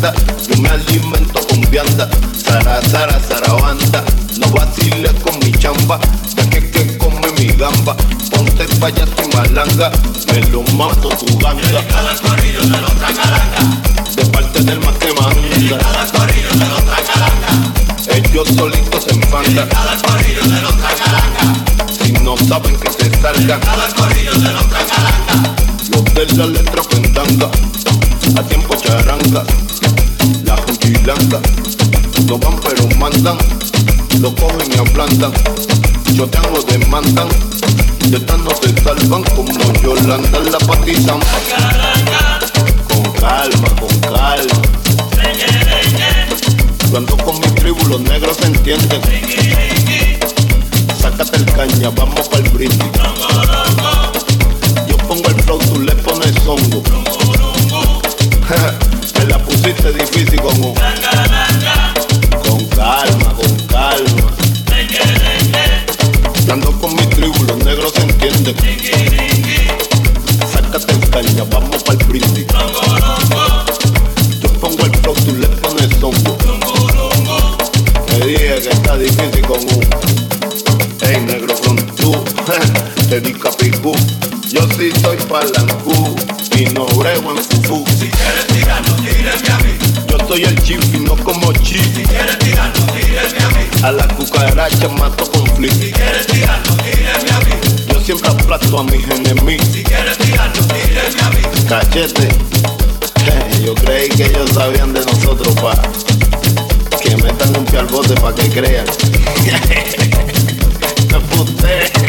yo me alimento con vianda. Sara, Sara, Sarabanda, no vaciles con mi chamba, ya que que come mi gamba. Ponte payaso y malanga, me lo mato tu ganga. de De parte del más que manda. Ellos solitos se enfangan. Si no saben que se salgan. Los de la letra pendanga, a tiempo charanga, blanca, no van pero mandan, lo cogen y ablandan, yo tengo demandan, de esta no se salvan como Yolanda la patizan. Con calma, con calma. Cuando con mi tribu los negros se entienden. Sácate el caña, vamos para el brindis con un. Ey, negro con tú, te di capicú. Yo sí soy palancú y no brego en fufu. Si quieres tirarlo, tíreme a mí. Yo soy el chip y no como chip. Si quieres tirarlo, tíreme a mí. A la cucaracha mato con flip. Si quieres tirarlo, tíreme a mí. Yo siempre aplasto a mis enemigos. Si quieres tirarlo, tíreme a mí. Cachete. Yo creí que ellos sabían de nosotros pa' que metan un pie al bote pa' que crean. Me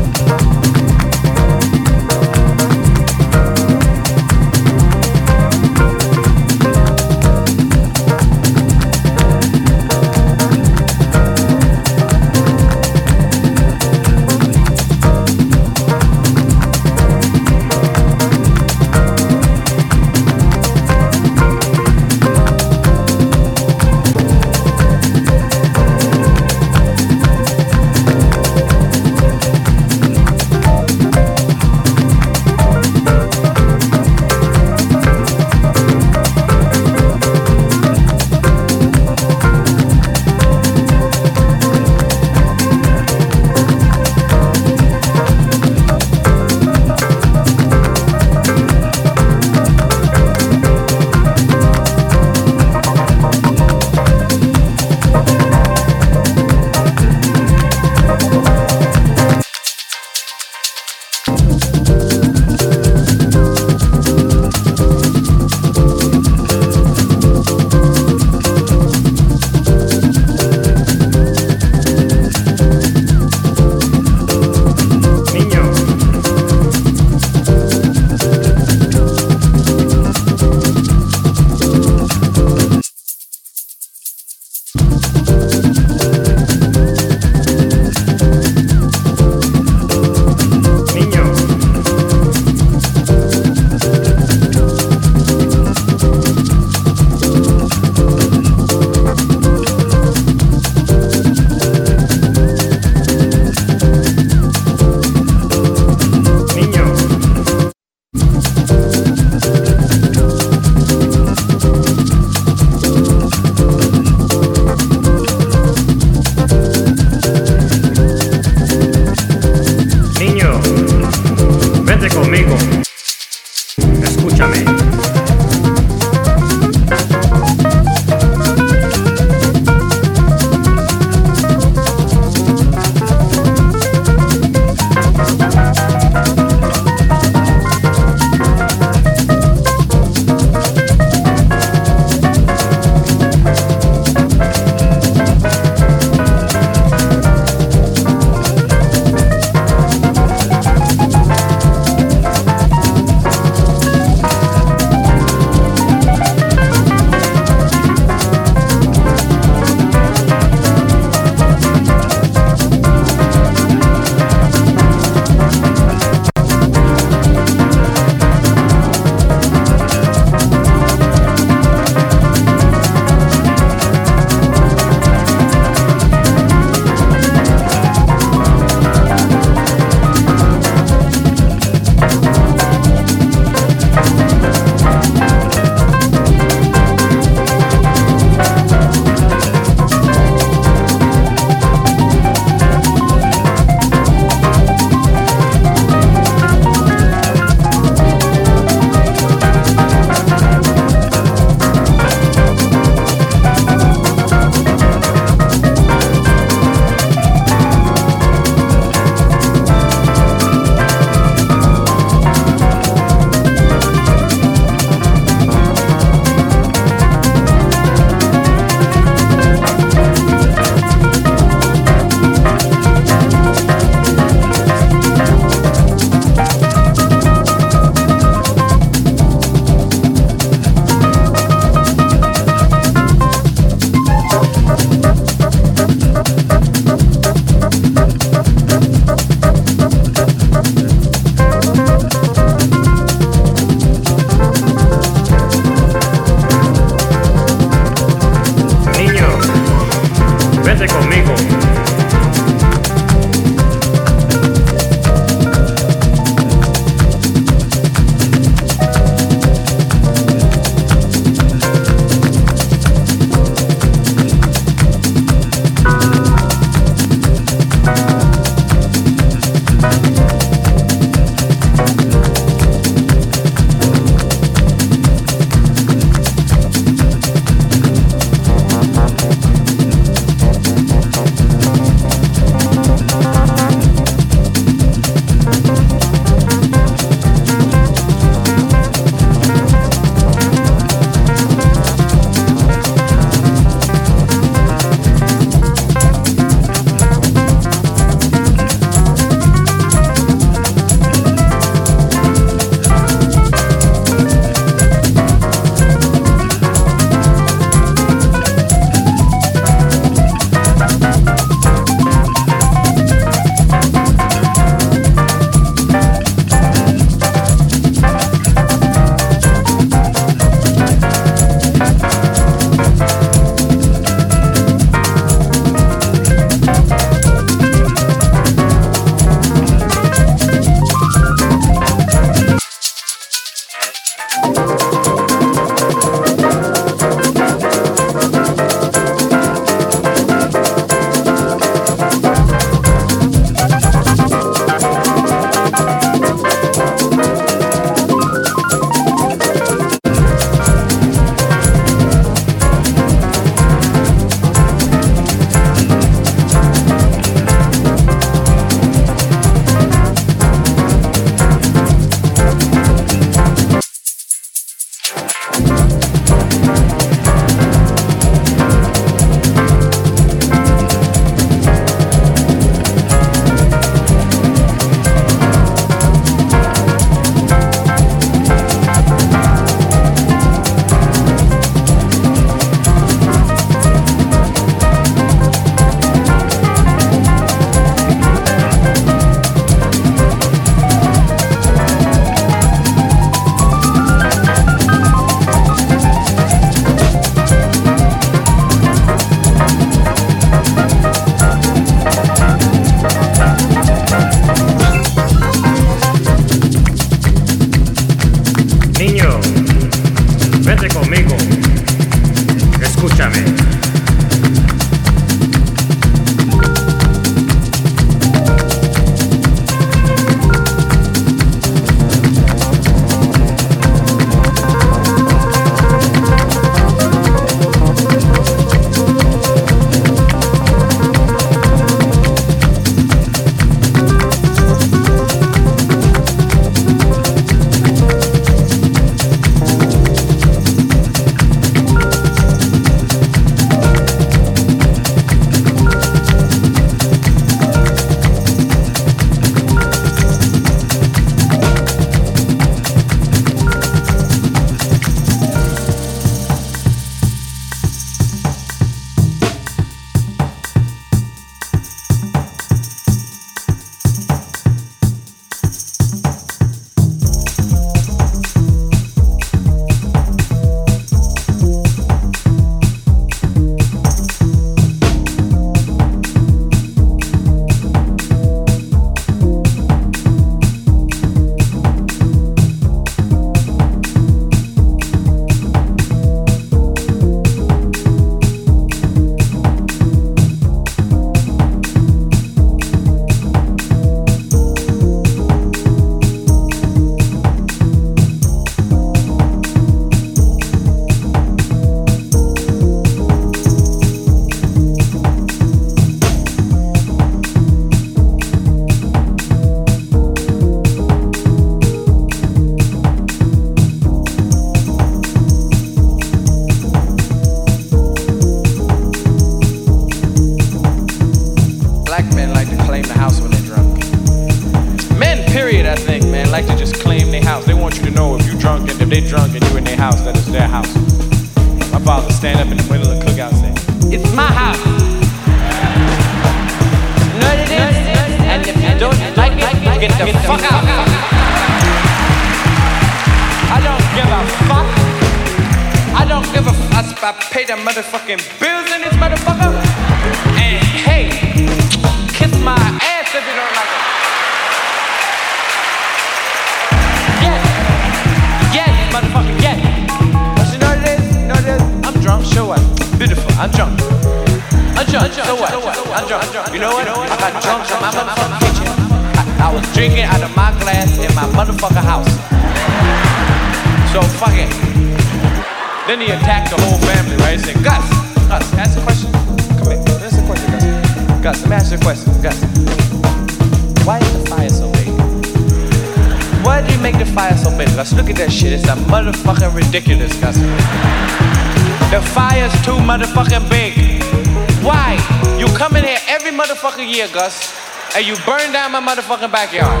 Gus, and you burn down my motherfucking backyard.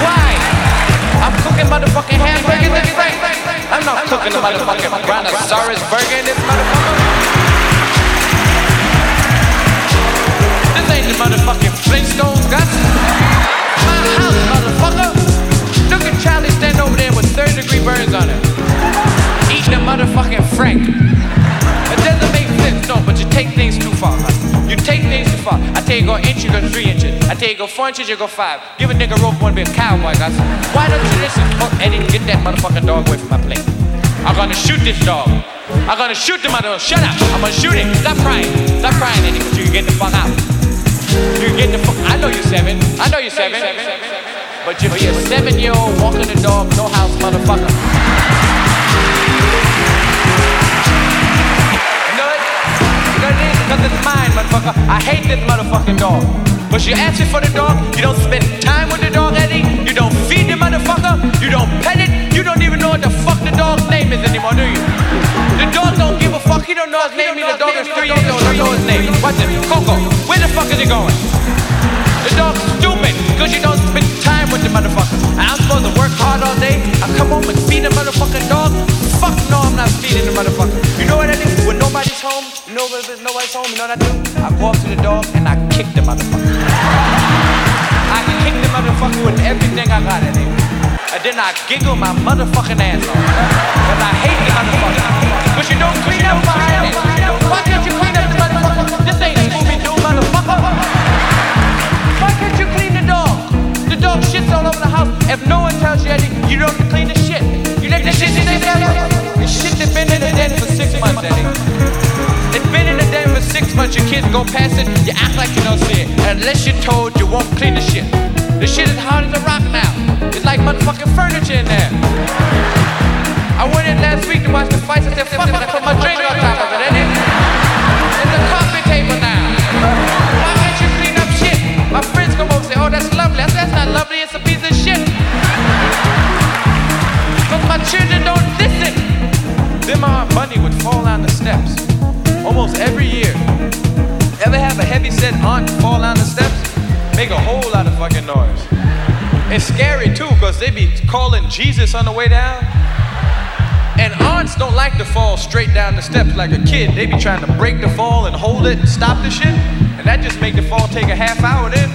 Why? I'm cooking motherfucking hamburgers this thing. I'm not cooking a motherfucking brontosaurus burger in this motherfucker. This ain't the motherfucking Flintstones, Gus. My house, motherfucker. Look at Charlie standing over there with third degree burns on him. Eating a motherfucking Frank. It doesn't make sense, no, but you take things too far, huh? You take things far. I tell you go inch, you go three inches. I tell you go four inches, you go five. Give a nigga rope, wanna be a cowboy, guys. Why don't you listen? Oh, Eddie, get that motherfucking dog away from my plate. I'm gonna shoot this dog. I'm gonna shoot the mother. Shut up. I'm gonna shoot him. Stop crying. Stop crying, Eddie, because you get the fuck out. You get the fuck. I know you're seven. I know you're seven. But you're a seven-year-old walking the dog, no house, motherfucker. It's mine, motherfucker. I hate this motherfucking dog. But you ask me for the dog, you don't spend time with the dog, Eddie. You don't feed the motherfucker. You don't pet it. You don't even know what the fuck the dog's name is anymore, do you? The dog don't give a fuck. He don't know his name. The dog is three years old. Don't know his name. What's it? Coco. Where the fuck is he going? The dog's stupid because you don't spend time with the motherfucker. And I'm supposed to work hard all day. I come home and feed the motherfucking dog. Fuck no, I'm not feeding the motherfucker. You know what I do? When nobody's home, nobody, nobody's home, you know what I do? I go up to the dog and I kick the motherfucker. I kick the motherfucker with everything I got in it. And then I giggle my motherfucking ass off. Cause I hate the motherfucker. But you don't clean up behind it. Why can't you clean the motherfucker? This ain't Scooby-Doo, motherfucker. Why can't you clean the dog? The dog shits all over the house. If no one tells you anything, you don't clean shit. You let the shit stay there. The shit that been in the den for six months, Eddie. It's been in the den for six months. Your kids go past it, you act like you don't see it. And unless you're told, you won't clean the shit. The shit is hard as a rock now. It's like motherfucking furniture in there. I went in last week to watch the fights. I said, fuck it, I put my drink on top of it, fucking noise. It's scary too, because they be calling Jesus on the way down. And aunts don't like to fall straight down the steps like a kid. They be trying to break the fall and hold it and stop the shit. And that just make the fall take a half hour then.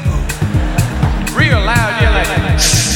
Real loud, yeah, like.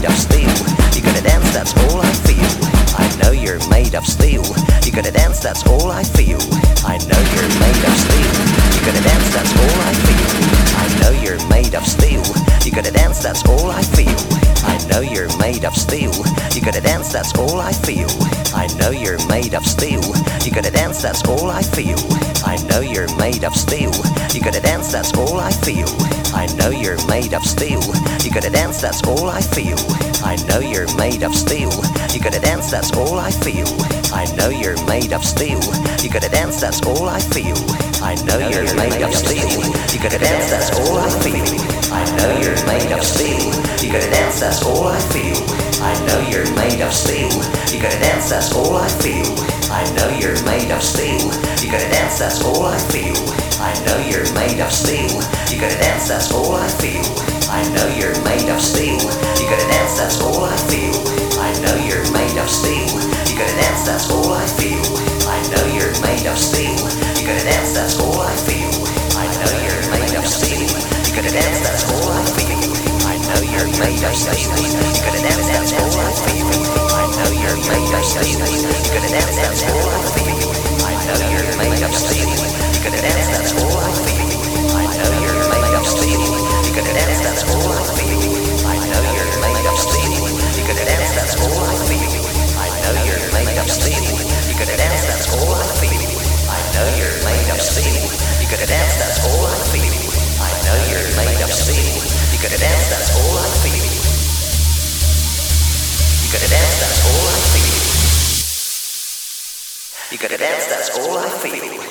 Made of steel. You gotta dance, that's all I feel. I know you're made of steel. You gotta dance, that's all I feel. I know you're made of steel. You gotta dance, that's all I feel. I know you're made of steel. You gotta dance, that's all I feel. I know you're made of steel. You gotta dance, that's all I feel. I know you're made of steel. You gotta dance, that's all I feel. I know you're made of steel. You gotta dance, that's all I feel. I know you're made of steel. You gotta dance, that's all I feel. I know you're made of steel. You gotta dance, that's all I feel. I know you're made of steel. You gotta dance, that's all I feel. I know you're made of steel. You gotta dance, that's all I feel. I know you're made of steel. You gotta dance, that's all I feel. I know you're made of steel. You gotta dance, that's all I feel. I know you're made of steel. You gotta dance, that's all I feel. I know you're made of steel. You gotta dance, that's all I feel. I know you're made of steel. You gotta dance, that's all I feel. I know you're made of steel. Gotta dance, that's all I feel. I know you're made of steel. You gotta dance, that's all I feel. I know you're made of steel. You gotta dance, that's all I feel. I know you're made of steel. You gotta dance, that's all I feel. I know you're made of steel. You gotta dance, that's all I feel. I know you're made of steel. You gotta dance, that's all I feel. I know you're made of steel. You gotta dance, that's all I feel. I know you're made of steel. You gotta dance, that's all I feel. Know you're made of steel. You gotta dance, that's all I feel. I know you're made of steel. You gotta dance, that's all I feel. I know you're made of steel. You gotta dance, that's all I feel. You gotta dance, that's all I feel. You gotta dance, that's all I feel.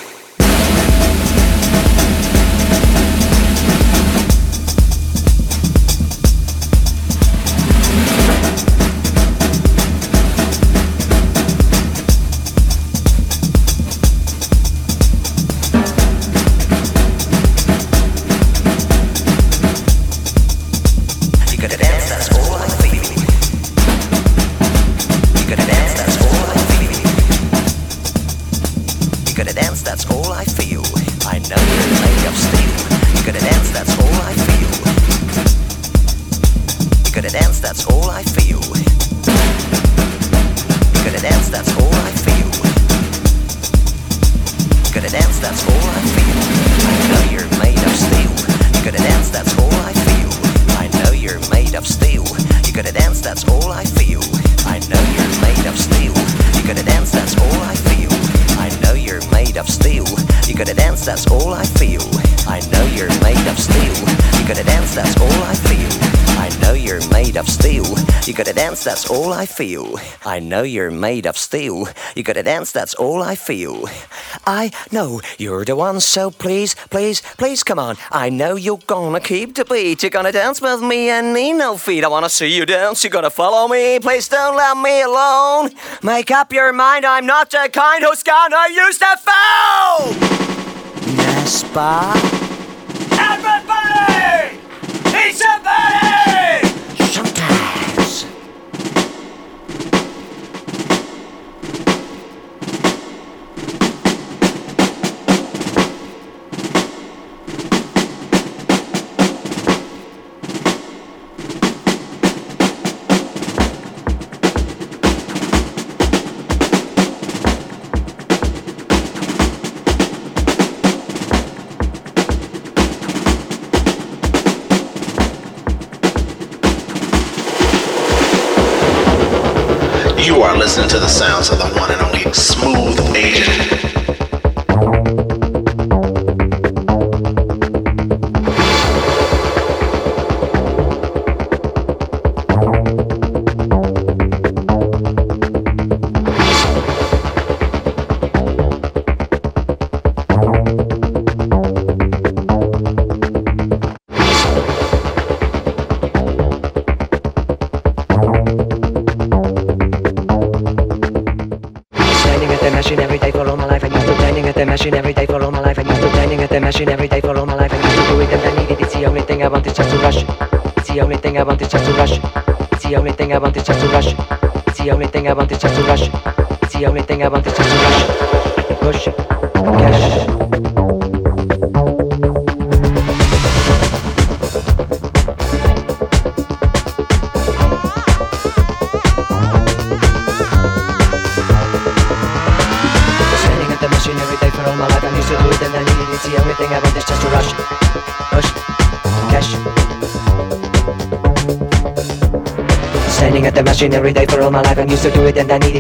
I know you're made of steel. You gotta dance, that's all I feel. I know you're the one, so please, please, please come on. I know you're gonna keep the beat. You're gonna dance with me and need no feet. I wanna see you dance. You're gonna follow me. Please don't let me alone. Make up your mind. I'm not the kind who's gonna use the phone. Nespa. Listening to the sounds of the one and only Smooth Agent.